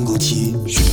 能够体恤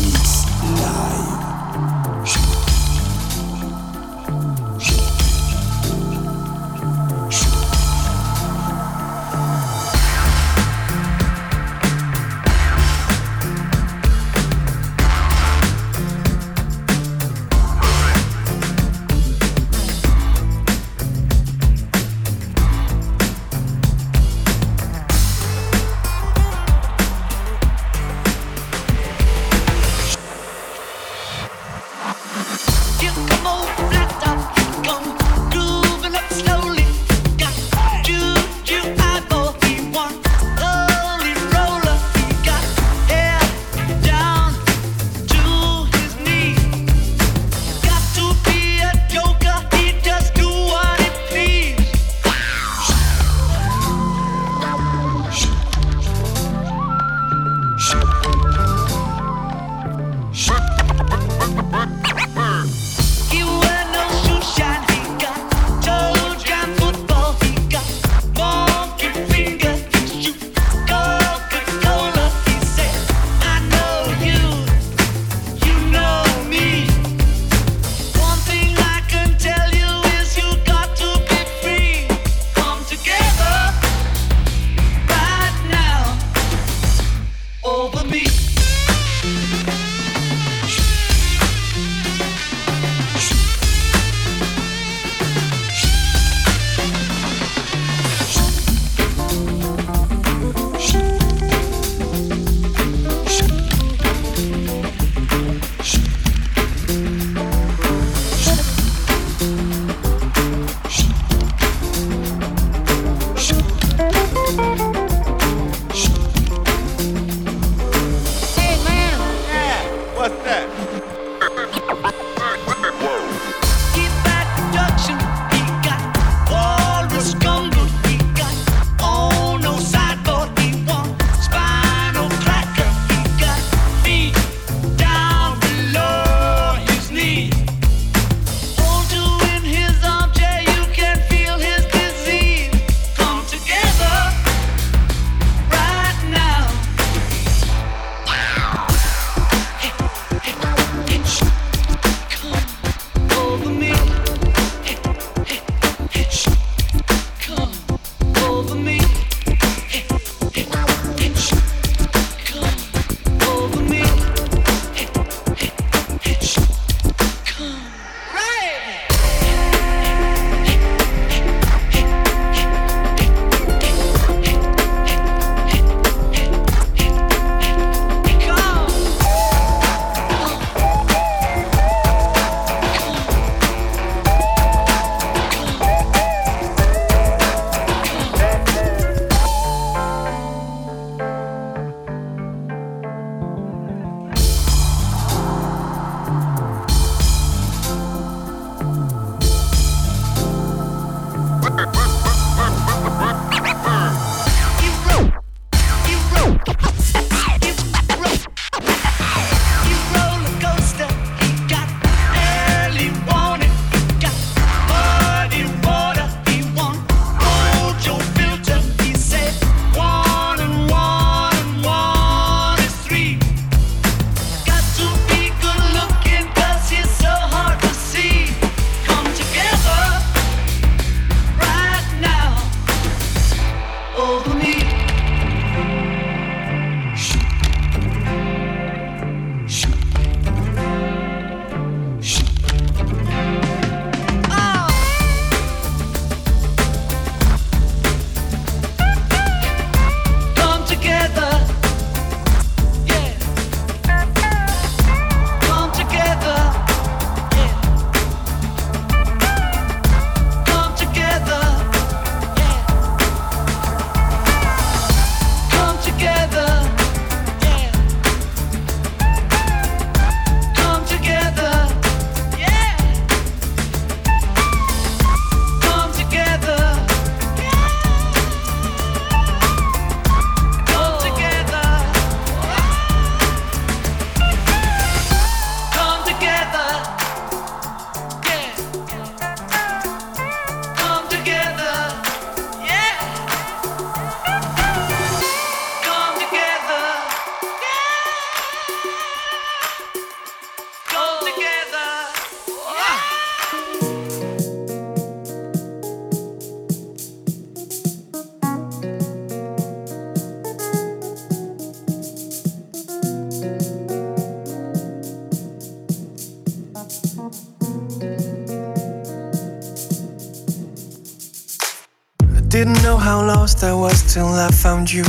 lost I was till I found you.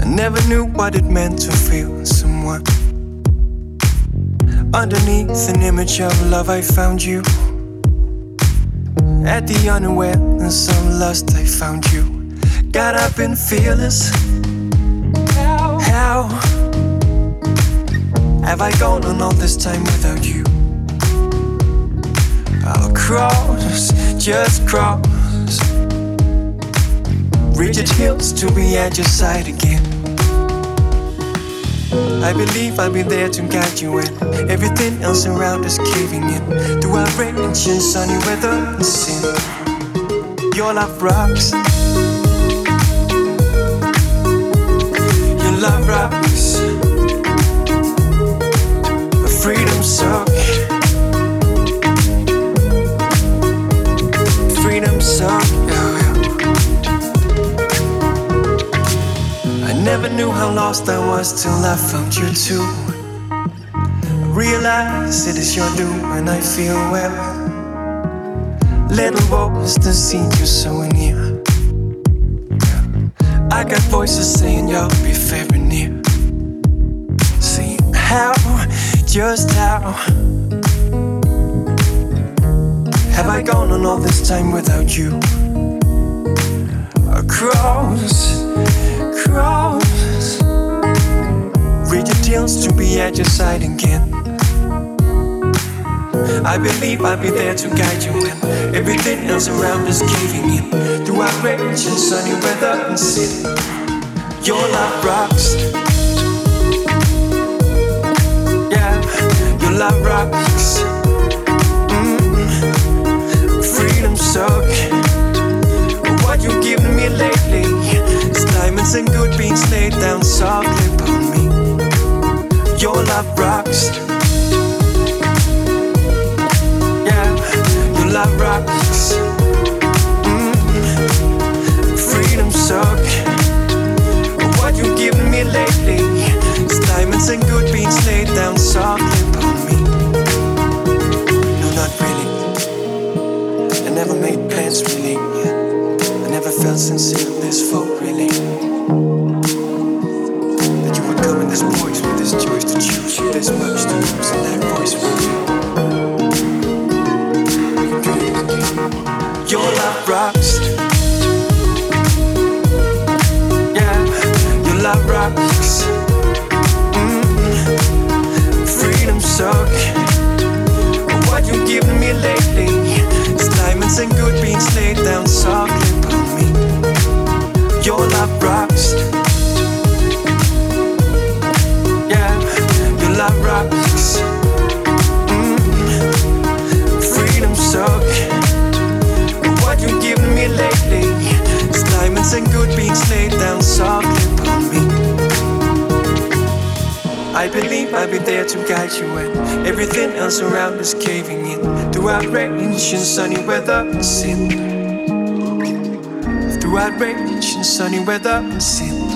I never knew what it meant to feel someone. Underneath an image of love, I found you. At the unawareness of lust, I found you. God, I've been fearless. How have I gone on all this time without you? I'll cross, just cross rigid hills to be at your side again. I believe I'll be there to guide you when everything else around is caving in. Through our rain and sunny weather and sin, your love rocks. Your love rocks. Freedom song. Freedom song. Never knew how lost I was till I found you too. I realize it is your doom and I feel well. Little voice to see you so near. I got voices saying you'll be very near. See how, just how have I gone on all this time without you? Across cross. Read your deals to be at your side again. I believe I'll be there to guide you when everything else around is caving in. Through our outrage and sunny weather and sin, your love rocks. Yeah, your love rocks. Mm. Freedom suck. What you giving me lately? is diamonds and good beans laid down softly Your love rocks. Yeah, your love rocks. Mm. Freedom suck. What you giving me lately? It's diamonds and good beans laid down softly upon me. No, not really. I never made plans really. I never felt sincere this for really. This much to and sunny weather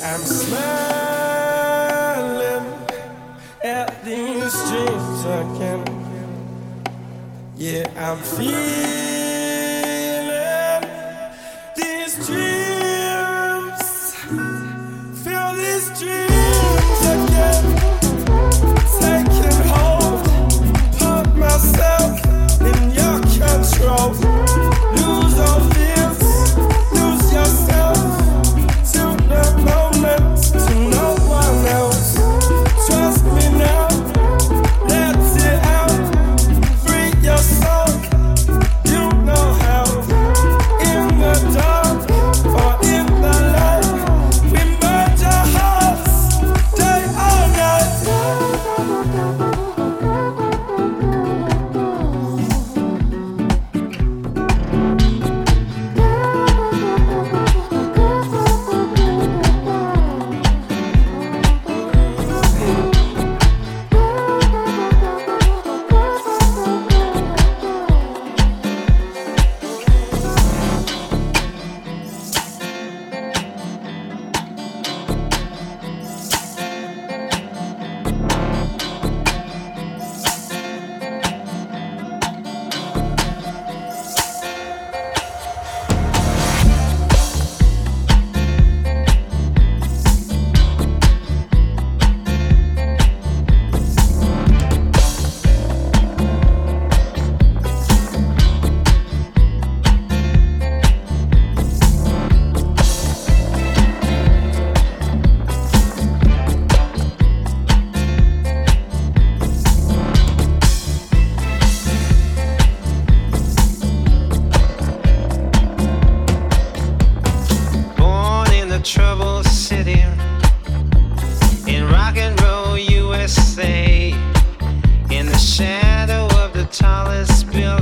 I'm smiling at these dreams again. Yeah, I'm feeling these dreams.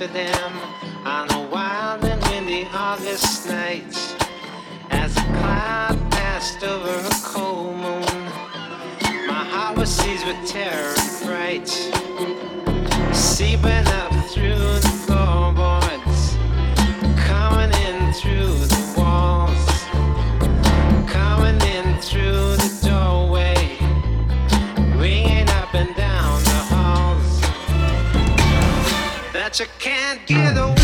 Amsterdam on a wild and windy August night. As a cloud passed over a cold moon, my heart was seized with terror and fright. Seeping up through the floorboards, coming in through the that you can't get away.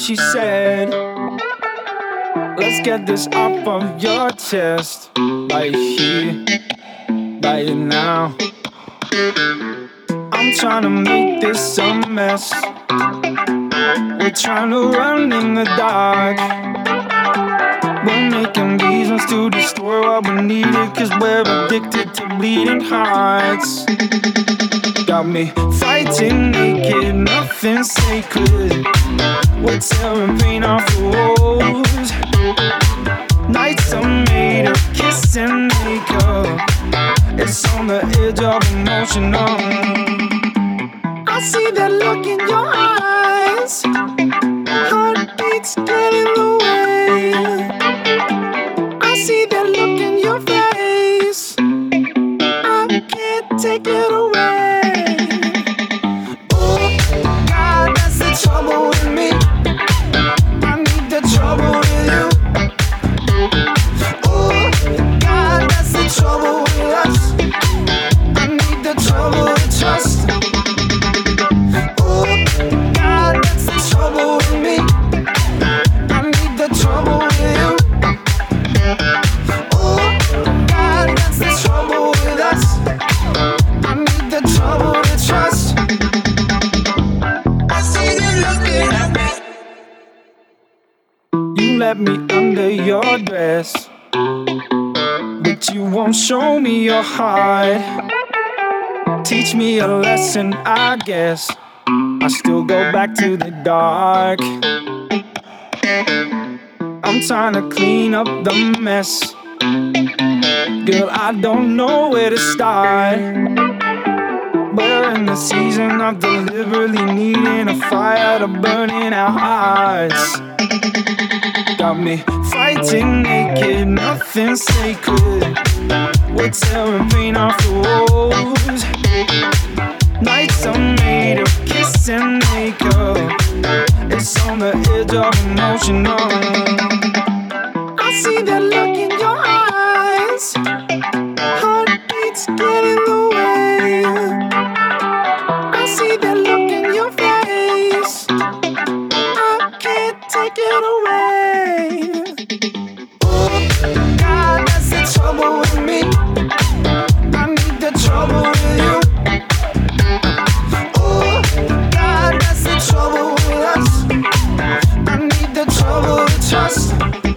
She said. Let's get this off of your chest. Right here, right now. I'm trying to make this a mess. We're trying to run in the dark. We're making reasons to destroy what we needed, cause we're addicted to bleeding hearts. Got me fighting naked, nothing sacred. We're tearing paint off the walls. Nights are made of kiss and makeup. It's on the edge of emotion. Oh. I see that look in your eyes. Heartbeats get in the way. I see that look in your face. I can't take it away. Trouble with me. Let me under your dress, but you won't show me your heart. Teach me a lesson, I guess. I still go back to the dark. I'm trying to clean up the mess. Girl, I don't know where to start. In the season of deliberately needing a fire to burn in our hearts. Got me fighting naked, nothing sacred. We're tearing paint off the walls. Nights are made of kiss and makeup. It's on the edge of emotion. Oh. I see that look in your eyes. Heartbeats get in the see that look in your face. I can't take it away. Oh, God, that's the trouble with me. I need the trouble with you. Oh, God, that's the trouble with us. I need the trouble with trust.